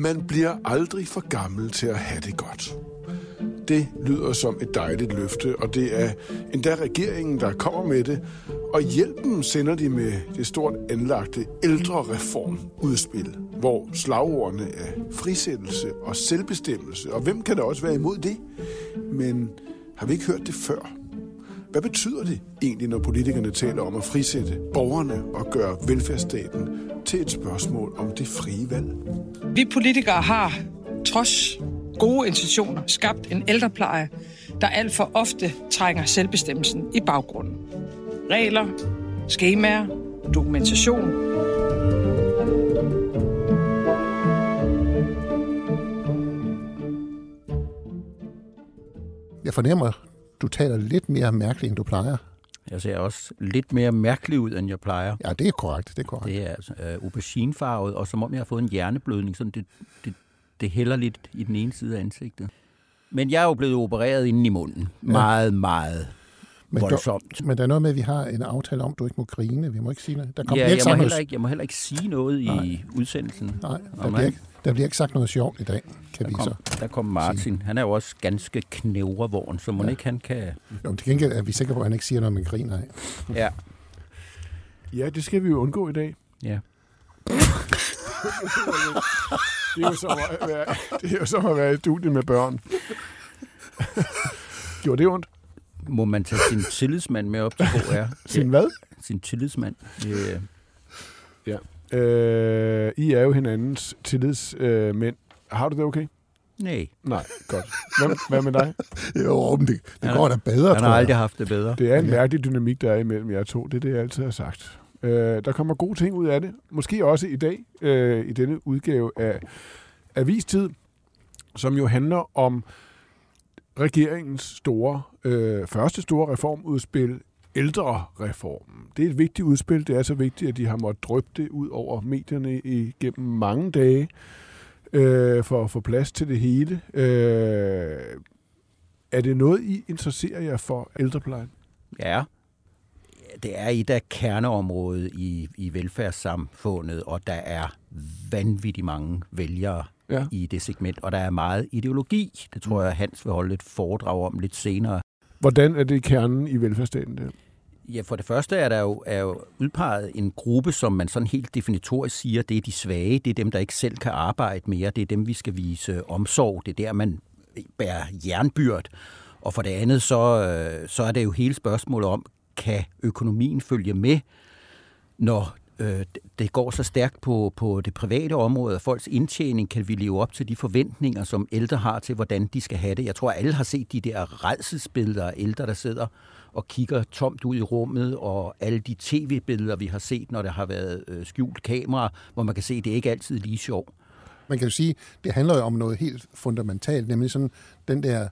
Man bliver aldrig for gammel til at have det godt. Det lyder som et dejligt løfte, og det er endda regeringen, der kommer med det. Og hjælpen sender de med det stort anlagte ældrereformudspil, hvor slagordene er frisættelse og selvbestemmelse. Og hvem kan da også være imod det? Men har vi ikke hørt det før? Hvad betyder det egentlig, når politikerne taler om at frisætte borgerne og gøre velfærdsstaten til et spørgsmål om det frie valg? Vi politikere har, trods gode intentioner, skabt en ældrepleje, der alt for ofte trænger selvbestemmelsen i baggrunden. Regler, skemaer, dokumentation. Jeg fornemmer, du taler lidt mere mærkeligt, end du plejer. Jeg ser også lidt mere mærkelig ud, end jeg plejer. Ja, det er korrekt. Det er korrekt. Det er øh, auberginefarvet, og som om jeg har fået en hjerneblødning, sådan det, det, det hælder lidt i den ene side af ansigtet. Men jeg er jo blevet opereret inden i munden. Ja. Meget, meget men voldsomt. Der, men der er noget med, at vi har en aftale om, at du ikke må grine. Vi må ikke sige noget. Der kommer ja, jeg, må heller ikke, jeg må heller ikke sige noget Nej. i udsendelsen. Nej, der bliver, ikke, der bliver ikke sagt noget sjovt i dag, kan der vi kom, så Der kommer Martin. Sige. Han er jo også ganske knævrevogn, så må ja. ikke han kan... Jo, til gengæld er vi sikre på, at han ikke siger noget, man griner af. Ja. Ja, det skal vi jo undgå i dag. Ja. det, er jo som at være, det er jo som at være i studiet med børn. Gjorde det ondt? Må man tage sin tillidsmand med op til HR? sin hvad? Sin tillidsmand. Yeah. Ja. Øh, I er jo hinandens tillidsmænd. Øh, har du det okay? Nej. Nej, godt. Hvad, hvad med dig? jo, men det, det går da bedre, Han har aldrig haft det bedre. Det er en mærkelig dynamik, der er imellem jer to. Det er det, jeg altid har sagt. Øh, der kommer gode ting ud af det. Måske også i dag, øh, i denne udgave af Avistid, som jo handler om regeringens store, øh, første store reformudspil, ældrereformen. Det er et vigtigt udspil. Det er så vigtigt, at de har måttet drøbe det ud over medierne igennem mange dage øh, for at få plads til det hele. Øh, er det noget, I interesserer jer for ældreplejen? Ja, det er et af kerneområdet i, i velfærdssamfundet, og der er vanvittigt mange vælgere ja. i det segment, og der er meget ideologi. Det tror jeg, Hans vil holde et foredrag om lidt senere. Hvordan er det kernen i velfærdsstaten? Der? Ja, for det første er der jo, er jo udpeget en gruppe, som man sådan helt definitorisk siger, det er de svage, det er dem, der ikke selv kan arbejde mere, det er dem, vi skal vise omsorg, det er der, man bærer jernbyrd. Og for det andet, så, øh, så er det jo hele spørgsmålet om, kan økonomien følge med, når øh, det går så stærkt på, på det private område, og folks indtjening, kan vi leve op til de forventninger, som ældre har til, hvordan de skal have det. Jeg tror, alle har set de der redselsbilleder af ældre, der sidder og kigger tomt ud i rummet, og alle de tv-billeder, vi har set, når der har været øh, skjult kamera, hvor man kan se, at det ikke altid lige sjovt. Man kan jo sige, det handler jo om noget helt fundamentalt, nemlig sådan den der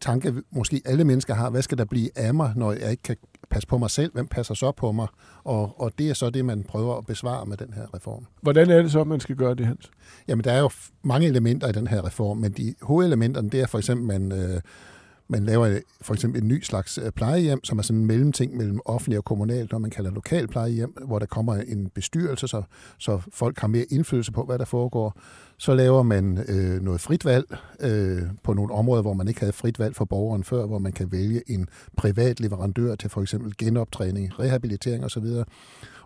tanke, måske alle mennesker har, hvad skal der blive af mig, når jeg ikke kan passe på mig selv? Hvem passer så på mig? Og, og det er så det, man prøver at besvare med den her reform. Hvordan er det så, man skal gøre det, Hans? Jamen, der er jo mange elementer i den her reform, men de hovedelementerne, det er for eksempel, man... Øh, man laver for eksempel en ny slags øh, plejehjem, som er sådan en mellemting mellem offentlig og kommunalt, når man kalder lokal plejehjem, hvor der kommer en bestyrelse, så, så folk har mere indflydelse på, hvad der foregår. Så laver man øh, noget frit valg øh, på nogle områder, hvor man ikke havde frit valg for borgeren før, hvor man kan vælge en privat leverandør til for eksempel genoptræning, rehabilitering osv.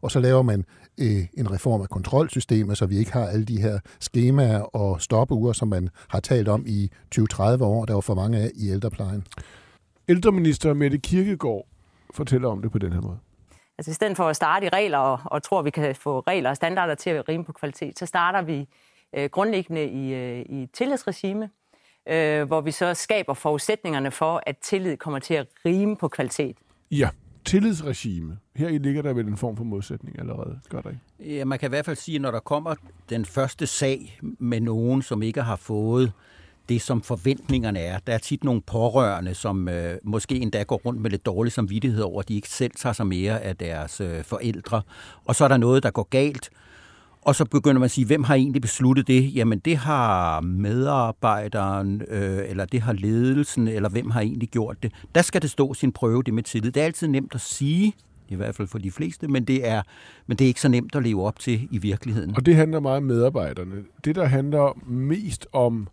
Og så laver man øh, en reform af kontrolsystemet, så vi ikke har alle de her skemaer og stoppeure, som man har talt om i 20-30 år, der var for mange af i ældreplejen. Ældreminister Mette Kirkegaard fortæller om det på den her måde. Altså i stedet for at starte i regler og, og tror, at vi kan få regler og standarder til at rime på kvalitet, så starter vi øh, grundlæggende i, øh, i tillidsregime, øh, hvor vi så skaber forudsætningerne for, at tillid kommer til at rime på kvalitet. Ja, tillidsregime. Her i ligger der vel en form for modsætning allerede, gør der ikke? Ja, man kan i hvert fald sige, at når der kommer den første sag med nogen, som ikke har fået det, som forventningerne er. Der er tit nogle pårørende, som øh, måske endda går rundt med lidt dårlig samvittighed over, at de ikke selv tager sig mere af deres øh, forældre. Og så er der noget, der går galt, og så begynder man at sige, hvem har egentlig besluttet det? Jamen det har medarbejderen, øh, eller det har ledelsen, eller hvem har egentlig gjort det? Der skal det stå sin prøve, det med tillid. Det er altid nemt at sige, i hvert fald for de fleste, men det er, men det er ikke så nemt at leve op til i virkeligheden. Og det handler meget om medarbejderne. Det, der handler mest om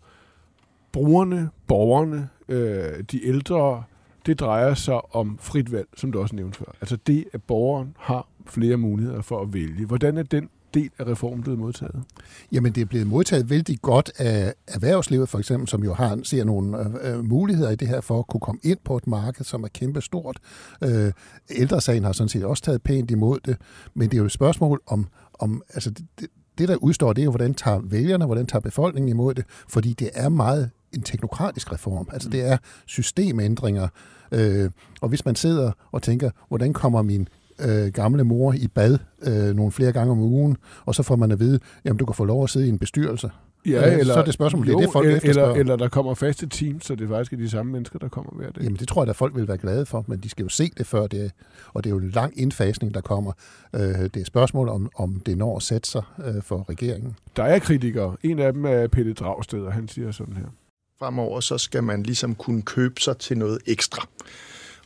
brugerne, borgerne, øh, de ældre, det drejer sig om frit valg, som du også nævnte før. Altså det, at borgeren har flere muligheder for at vælge. Hvordan er den del af reformen blevet modtaget? Jamen, det er blevet modtaget vældig godt af erhvervslivet, for eksempel, som jo har, ser nogle øh, muligheder i det her for at kunne komme ind på et marked, som er kæmpestort. Øh, ældresagen har sådan set også taget pænt imod det, men det er jo et spørgsmål om, om altså det, det, der udstår, det er jo, hvordan tager vælgerne, hvordan tager befolkningen imod det, fordi det er meget en teknokratisk reform. Altså det er systemændringer. Øh, og hvis man sidder og tænker, hvordan kommer min øh, gamle mor i bad øh, nogle flere gange om ugen, og så får man at vide, jamen du kan få lov at sidde i en bestyrelse. Ja, øh, eller, så er det spørgsmål, jo, det er det, folk eller, eller, eller der kommer faste teams, så det er faktisk de samme mennesker, der kommer hver dag. Jamen det tror jeg, at folk vil være glade for, men de skal jo se det før det, og det er jo en lang indfasning, der kommer. Øh, det er spørgsmål, om, om det når at sætte sig øh, for regeringen. Der er kritikere. En af dem er Pelle Dragsted, og han siger sådan her. Fremover så skal man ligesom kunne købe sig til noget ekstra.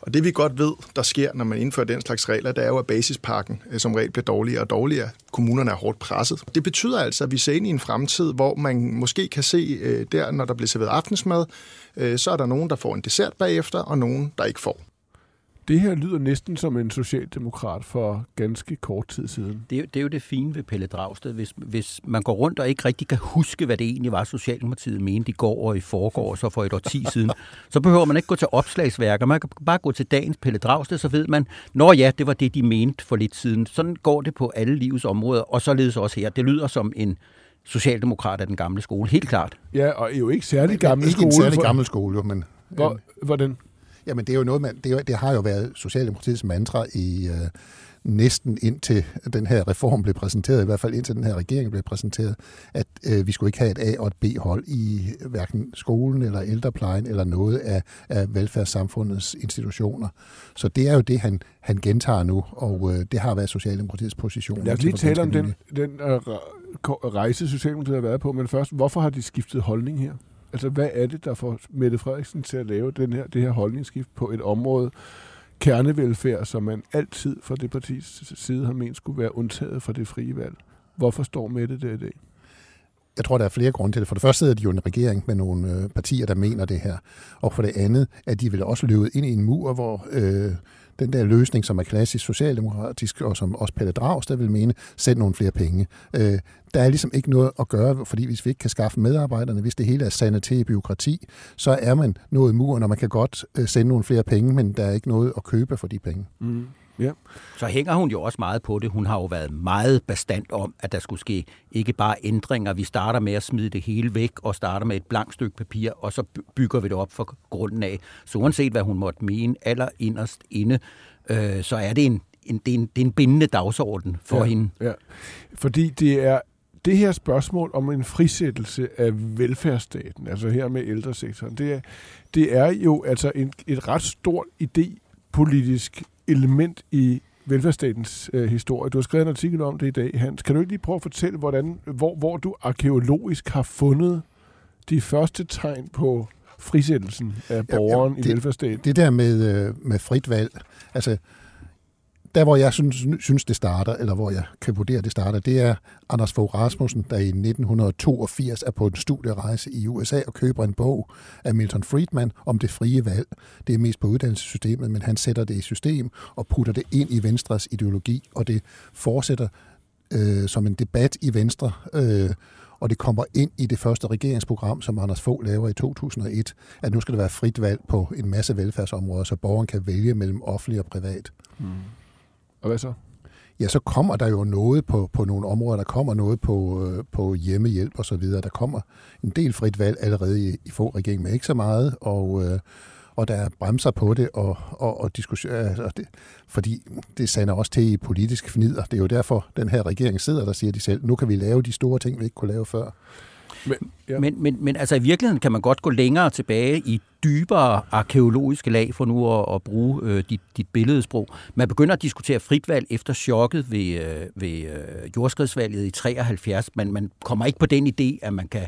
Og det vi godt ved, der sker, når man indfører den slags regler, det er jo, at basispakken øh, som regel bliver dårligere og dårligere. Kommunerne er hårdt presset. Det betyder altså, at vi ser ind i en fremtid, hvor man måske kan se øh, der, når der bliver serveret aftensmad, øh, så er der nogen, der får en dessert bagefter, og nogen, der ikke får. Det her lyder næsten som en socialdemokrat for ganske kort tid siden. Det, er, det er jo det fine ved Pelle Dragsted. Hvis, hvis man går rundt og ikke rigtig kan huske, hvad det egentlig var, Socialdemokratiet mente i går og i forgår, så for et år ti siden, så behøver man ikke gå til opslagsværker. Man kan bare gå til dagens Pelle Dragsted, så ved man, når ja, det var det, de mente for lidt siden. Sådan går det på alle livets områder, og således også her. Det lyder som en socialdemokrat af den gamle skole, helt klart. Ja, og jo ikke særlig gammel ikke skole. en særlig gammel skole, jo, men... Hvor, hvordan? Jamen, det er jo noget, man, det, er, det har jo været Socialdemokratiets mantra i øh, næsten indtil den her reform blev præsenteret, i hvert fald indtil den her regering blev præsenteret, at øh, vi skulle ikke have et A- og et B-hold i hverken skolen eller ældreplejen eller noget af, af velfærdssamfundets institutioner. Så det er jo det, han, han gentager nu, og øh, det har været Socialdemokratiets position. Lad os lige for tale om den, den uh, rejse, Socialdemokratiet har været på, men først, hvorfor har de skiftet holdning her? Altså, hvad er det, der får Mette Frederiksen til at lave den her, det her holdningsskift på et område, kernevelfærd, som man altid fra det partis side har ment skulle være undtaget fra det frie valg? Hvorfor står Mette det i dag? Jeg tror, der er flere grunde til det. For det første er de jo en regering med nogle øh, partier, der mener det her. Og for det andet, at de vil også løbe ind i en mur, hvor øh, den der løsning, som er klassisk socialdemokratisk, og som også Pelle Dragsted vil mene, send nogle flere penge. Øh, der er ligesom ikke noget at gøre, fordi hvis vi ikke kan skaffe medarbejderne, hvis det hele er sandet til byråkrati, så er man nået muren, og man kan godt øh, sende nogle flere penge, men der er ikke noget at købe for de penge. Mm. Ja. Så hænger hun jo også meget på det. Hun har jo været meget bestandt om, at der skulle ske ikke bare ændringer. Vi starter med at smide det hele væk og starter med et blankt stykke papir, og så by- bygger vi det op fra grunden af. Så uanset hvad hun måtte mene aller inderst inde, øh, så er det en, en, det er en, det er en bindende dagsorden for ja, hende. Ja. Fordi det er det her spørgsmål om en frisættelse af velfærdsstaten, altså her med ældresektoren, det er, det er jo altså en, et ret stort idépolitisk element i velfærdsstatens øh, historie. Du har skrevet en artikel om det i dag, Hans. Kan du ikke lige prøve at fortælle, hvordan, hvor, hvor du arkeologisk har fundet de første tegn på frisættelsen af borgeren det- i velfærdsstaten? Det der med, øh, med frit valg, altså der hvor jeg synes, synes, det starter, eller hvor jeg kan vurdere, det starter, det er Anders Fogh Rasmussen, der i 1982 er på en studierejse i USA og køber en bog af Milton Friedman om det frie valg. Det er mest på uddannelsessystemet, men han sætter det i system og putter det ind i Venstres ideologi, og det fortsætter øh, som en debat i Venstre, øh, og det kommer ind i det første regeringsprogram, som Anders Fogh laver i 2001, at nu skal der være frit valg på en masse velfærdsområder, så borgeren kan vælge mellem offentlig og privat. Mm. Og hvad så? Ja, så kommer der jo noget på, på nogle områder, der kommer noget på, øh, på hjemmehjælp og så videre. Der kommer en del frit valg allerede i, i få regering, men ikke så meget, og, øh, og der er bremser på det, og, og, og diskussion, altså det, fordi det sander også til i politisk fnider. Det er jo derfor, den her regering sidder der, siger de selv, nu kan vi lave de store ting, vi ikke kunne lave før. Men, ja. men, men, men altså i virkeligheden kan man godt gå længere tilbage i dybere arkeologiske lag, for nu at, at bruge øh, dit, dit billedsprog. Man begynder at diskutere fritvalg efter chokket ved, øh, ved øh, jordskredsvalget i 73. men man kommer ikke på den idé, at man kan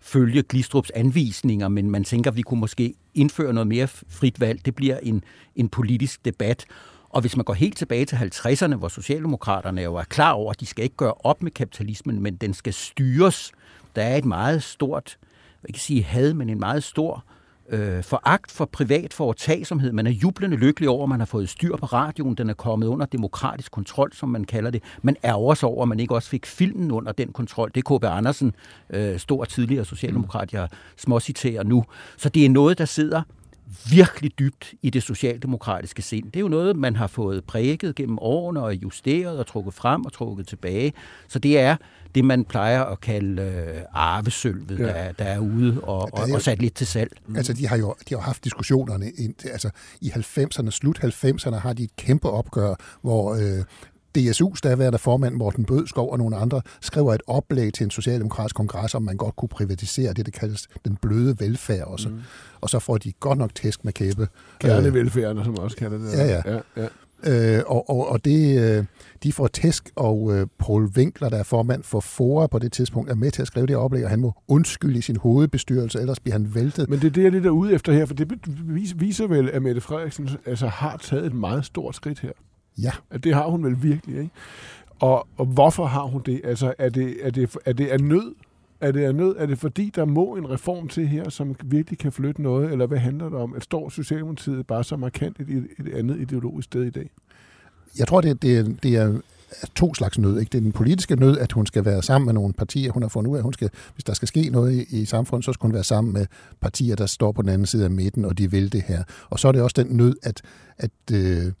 følge Glistrups anvisninger, men man tænker, at vi kunne måske indføre noget mere frit valg. Det bliver en, en politisk debat. Og hvis man går helt tilbage til 50'erne, hvor Socialdemokraterne jo er klar over, at de skal ikke gøre op med kapitalismen, men den skal styres. Der er et meget stort, jeg kan sige had, men en meget stor øh, foragt for privat foretagsomhed. Man er jublende lykkelig over, at man har fået styr på radioen. Den er kommet under demokratisk kontrol, som man kalder det. Man er også over, at man ikke også fik filmen under den kontrol. Det er K.B. Andersen, øh, stor tidligere socialdemokrat, jeg småciterer nu. Så det er noget, der sidder virkelig dybt i det socialdemokratiske sind. Det er jo noget, man har fået præget gennem årene og justeret og trukket frem og trukket tilbage. Så det er det, man plejer at kalde øh, arvesølvet, ja. der, der er ude og, og, og sat lidt til salg. Mm. Altså, de har jo de har haft diskussionerne. Ind, altså, I 90'erne, slut 90'erne, har de et kæmpe opgør, hvor øh, DSU's daværende formand Morten Bødskov og nogle andre skriver et oplæg til en socialdemokratisk kongres, om man godt kunne privatisere det, der kaldes den bløde velfærd også. Mm. Og så får de godt nok tæsk med kæbe. Kernevelfærden, som også kalder det. Ja, ja. ja, ja. Øh, og, og, og det, øh, de får tæsk, og øh, Paul Winkler, der er formand for FOA på det tidspunkt, er med til at skrive det oplæg, og han må undskylde i sin hovedbestyrelse, ellers bliver han væltet. Men det er det, jeg er lidt ude efter her, for det viser vel, at Mette Frederiksen altså, har taget et meget stort skridt her. Ja. Det har hun vel virkelig, ikke? Og, og hvorfor har hun det? Altså, er det, er det, er det af nød? Er det af nød? Er det fordi, der må en reform til her, som virkelig kan flytte noget? Eller hvad handler det om? At står Socialdemokratiet bare så markant et, et andet ideologisk sted i dag? Jeg tror, det, det, det er to slags nød. Ikke? Det er den politiske nød, at hun skal være sammen med nogle partier. Hun har fundet ud af, hun skal, hvis der skal ske noget i, i samfundet, så skal hun være sammen med partier, der står på den anden side af midten, og de vil det her. Og så er det også den nød, at, at øh,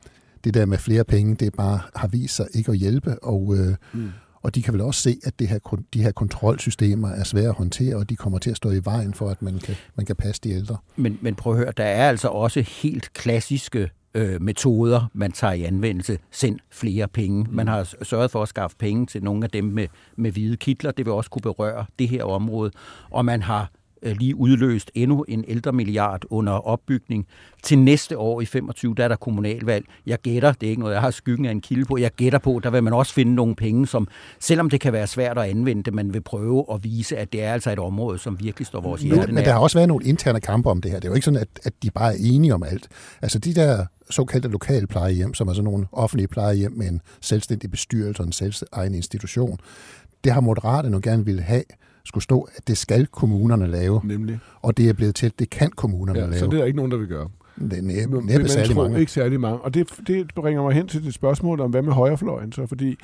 det der med flere penge, det bare har vist sig ikke at hjælpe, og, øh, mm. og de kan vel også se, at det her, de her kontrolsystemer er svære at håndtere, og de kommer til at stå i vejen for, at man kan, man kan passe de ældre. Men, men prøv at høre, der er altså også helt klassiske øh, metoder, man tager i anvendelse. Send flere penge. Man har sørget for at skaffe penge til nogle af dem med, med hvide kitler. Det vil også kunne berøre det her område. Og man har lige udløst endnu en ældre milliard under opbygning. Til næste år i 25, der er der kommunalvalg. Jeg gætter, det er ikke noget, jeg har skyggen af en kilde på, jeg gætter på, der vil man også finde nogle penge, som selvom det kan være svært at anvende det, man vil prøve at vise, at det er altså et område, som virkelig står vores hjerte Men der har også været nogle interne kampe om det her. Det er jo ikke sådan, at, at de bare er enige om alt. Altså de der såkaldte lokale plejehjem, som er sådan nogle offentlige plejehjem med en selvstændig bestyrelse og en selvstændig institution, det har Moderaterne gerne ville have, skulle stå, at det skal kommunerne lave. Nemlig. Og det er blevet til, at det kan kommunerne ja, lave. Så det er der ikke nogen, der vil gøre. Det er næppe, næppe men, særlig mange. ikke særlig mange. Og det, det bringer mig hen til det spørgsmål om, hvad med højrefløjen så? Fordi,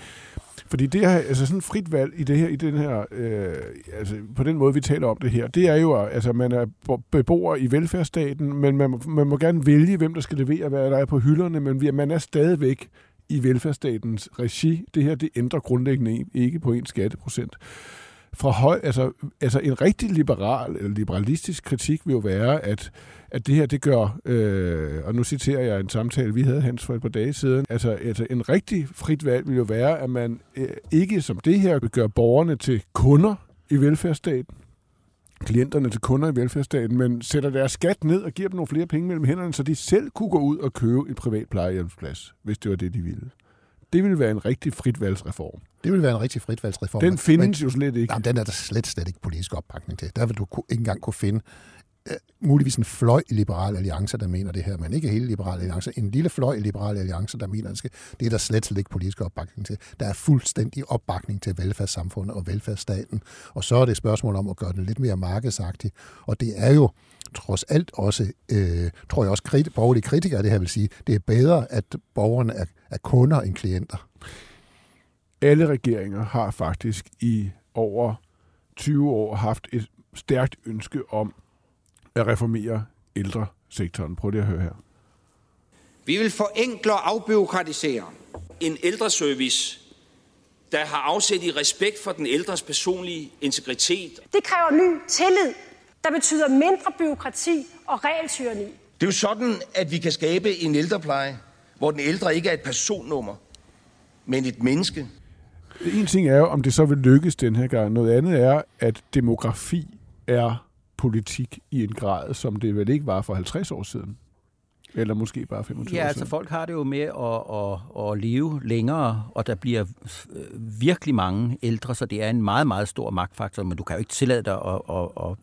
fordi det her, altså sådan frit valg i, det her, i den her, øh, altså på den måde, vi taler om det her, det er jo, altså man er beboer i velfærdsstaten, men man, man må gerne vælge, hvem der skal levere, hvad der er på hylderne, men man er stadigvæk i velfærdsstatens regi. Det her, det ændrer grundlæggende ikke på en skatteprocent fra høj, altså, altså en rigtig liberal eller liberalistisk kritik vil jo være, at, at det her, det gør, øh, og nu citerer jeg en samtale, vi havde hans for et par dage siden, altså, altså en rigtig frit valg vil jo være, at man øh, ikke som det her gør borgerne til kunder i velfærdsstaten, klienterne til kunder i velfærdsstaten, men sætter deres skat ned og giver dem nogle flere penge mellem hænderne, så de selv kunne gå ud og købe et privat plejehjemsplads, hvis det var det, de ville. Det ville være en rigtig fritvalgsreform. Det vil være en rigtig fritvalgsreform. Den findes men, jo slet ikke. Jamen, den er der slet, slet ikke politisk opbakning til. Der vil du ikke engang kunne finde uh, muligvis en fløj i Liberale Alliance, der mener det her, men ikke hele Liberale Alliance. En lille fløj i Liberale Alliance, der mener, det, det er der slet, slet ikke politisk opbakning til. Der er fuldstændig opbakning til velfærdssamfundet og velfærdsstaten. Og så er det et spørgsmål om at gøre den lidt mere markedsagtig. Og det er jo trods alt også, øh, tror jeg også, krit- borgerlige kritikere det her vil sige, det er bedre, at borgerne er, er kunder end klienter alle regeringer har faktisk i over 20 år haft et stærkt ønske om at reformere ældresektoren. Prøv lige at høre her. Vi vil forenkle og afbyråkratisere en ældreservice, der har afsæt i respekt for den ældres personlige integritet. Det kræver ny tillid, der betyder mindre byråkrati og regeltyranni. Det er jo sådan, at vi kan skabe en ældrepleje, hvor den ældre ikke er et personnummer, men et menneske. En ting er jo, om det så vil lykkes den her gang. Noget andet er, at demografi er politik i en grad, som det vel ikke var for 50 år siden. Eller måske bare 25 Ja, år altså siden. folk har det jo med at, at, at leve længere, og der bliver virkelig mange ældre, så det er en meget, meget stor magtfaktor, men du kan jo ikke tillade dig at, at, at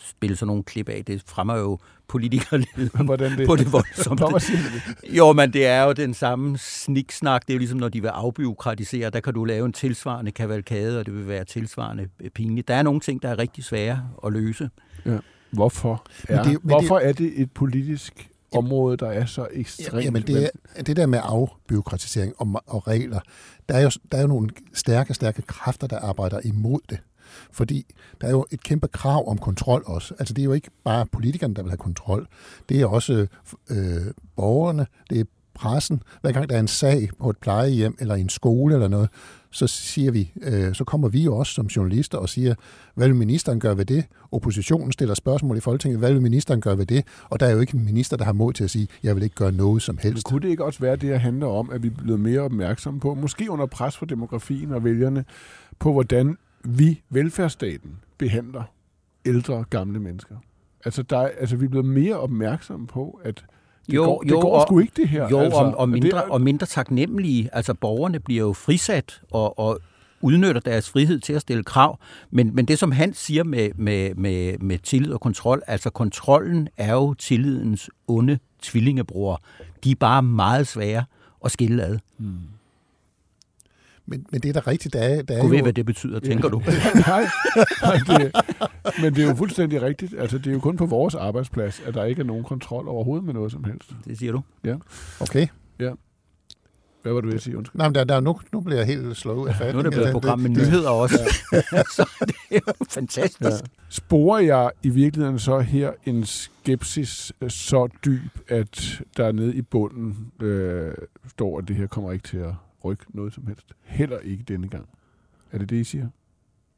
spille sådan nogle klip af. Det fremmer jo politikerlivet Hvordan det? på det voldsomme. Det? Jo, men det er jo den samme sniksnak. Det er jo ligesom, når de vil afbiokratisere, der kan du lave en tilsvarende kavalkade, og det vil være tilsvarende øh, pinligt. Der er nogle ting, der er rigtig svære at løse. Ja. Hvorfor, Men er, det- men hvorfor er det et politisk område, der er så ekstremt... Jamen, det, er, det der med afbyråkratisering og, og regler, der er, jo, der er jo nogle stærke, stærke kræfter, der arbejder imod det. Fordi der er jo et kæmpe krav om kontrol også. Altså det er jo ikke bare politikerne, der vil have kontrol. Det er også øh, borgerne, det er pressen. Hver gang der er en sag på et plejehjem eller i en skole eller noget, så siger vi, øh, så kommer vi jo også som journalister og siger, hvad vil ministeren gøre ved det? Oppositionen stiller spørgsmål i Folketinget, hvad vil ministeren gøre ved det? Og der er jo ikke en minister, der har mod til at sige, jeg vil ikke gøre noget som Men helst. kunne det ikke også være, at det her handler om, at vi er blevet mere opmærksomme på, måske under pres fra demografien og vælgerne, på hvordan vi, velfærdsstaten, behandler ældre, gamle mennesker? Altså, der, er- altså vi er blevet mere opmærksomme på, at det Jo, går, det jo, går og- sgu ikke det her. Jo, altså, og, og, mindre, det er, og mindre taknemmelige. Altså borgerne bliver jo frisat og, og udnytter deres frihed til at stille krav. Men, men det, som han siger med, med, med, med tillid og kontrol, altså kontrollen er jo tillidens onde tvillingebror. De er bare meget svære at skille ad. Men, men det er da rigtigt, der er, der er Du ved, jo... hvad det betyder, tænker du? nej, nej det, men det er jo fuldstændig rigtigt. Altså, det er jo kun på vores arbejdsplads, at der ikke er nogen kontrol overhovedet med noget som helst. Det siger du. Okay. Hvad var du ved at sige? Undskyld. Nej, men der, der, nu, nu bliver jeg helt slået af fat. Nu er det blevet et program med nyheder også. så det er jo fantastisk. Ja. Sporer jeg i virkeligheden så her en skepsis øh, så dyb, at der nede i bunden øh, står, at det her kommer ikke til at rykke noget som helst? Heller ikke denne gang. Er det det, I siger?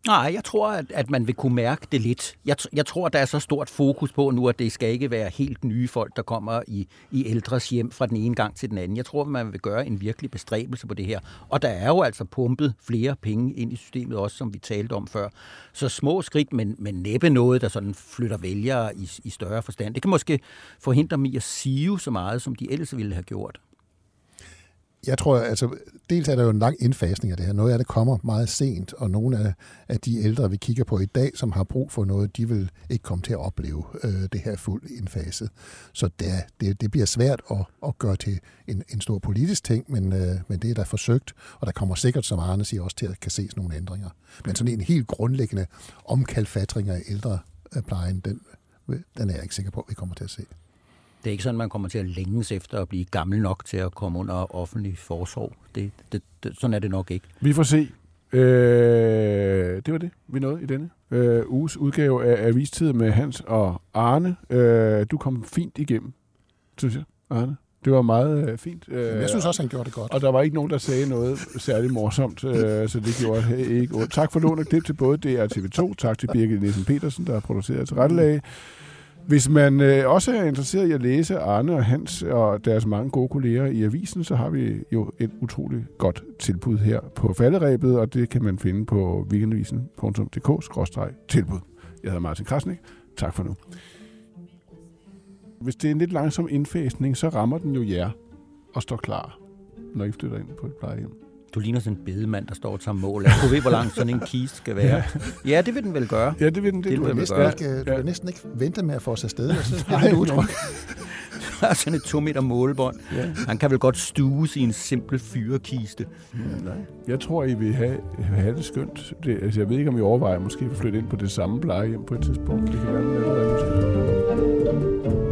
Nej, jeg tror, at, at man vil kunne mærke det lidt. Jeg, jeg tror, der er så stort fokus på nu, at det skal ikke være helt nye folk, der kommer i, i ældres hjem fra den ene gang til den anden. Jeg tror, man vil gøre en virkelig bestræbelse på det her. Og der er jo altså pumpet flere penge ind i systemet også, som vi talte om før. Så små skridt, men, men næppe noget, der sådan flytter vælgere i, i større forstand. Det kan måske forhindre dem i at sige så meget, som de ellers ville have gjort. Jeg tror, altså, dels er der jo en lang indfasning af det her. Noget af det kommer meget sent, og nogle af, af de ældre, vi kigger på i dag, som har brug for noget, de vil ikke komme til at opleve øh, det her fuldt indfaset. Så det, det, det bliver svært at, at gøre til en, en stor politisk ting, men, øh, men det er der forsøgt, og der kommer sikkert, som Arne siger, også til at kan ses nogle ændringer. Men sådan en helt grundlæggende omkalfatring af ældreplejen, den, den er jeg ikke sikker på, at vi kommer til at se. Det er ikke sådan, man kommer til at længes efter at blive gammel nok til at komme under offentlig forsorg. Det, det, det, sådan er det nok ikke. Vi får se. Øh, det var det, vi nåede i denne øh, uges udgave af Avistid med Hans og Arne. Øh, du kom fint igennem, synes jeg, Arne. Det var meget øh, fint. Øh, Jeg synes også, han gjorde det godt. Og der var ikke nogen, der sagde noget særligt morsomt, øh, så det gjorde ikke ondt. Tak for lån og klip til både DR og TV2. Tak til Birgit Nielsen Petersen, der har produceret til rettelag. Hvis man øh, også er interesseret i at læse Arne og Hans og deres mange gode kolleger i avisen, så har vi jo et utroligt godt tilbud her på falderæbet, og det kan man finde på weekendavisen.dk-tilbud. Jeg hedder Martin Krasnik. Tak for nu. Hvis det er en lidt langsom indfæsning, så rammer den jo jer og står klar, når I flytter ind på et plejehjem. Du ligner sådan en bedemand, der står og tager mål. Du ved, hvor lang sådan en kiste skal være. Ja, det vil den vel gøre. Ja, det vil den. Det, Det du vil lyst gøre. Ikke, du Ja. kan næsten ikke vente med at få os afsted. Det er Nej, lidt utrygt. Der er sådan et to meter målebånd. Ja. Han kan vel godt stues i en simpel fyrekiste. Jeg tror, I vil have, have det skønt. Det, altså, jeg ved ikke, om I overvejer måske at flytte ind på det samme plejehjem på et tidspunkt. Det kan være, man allerede nu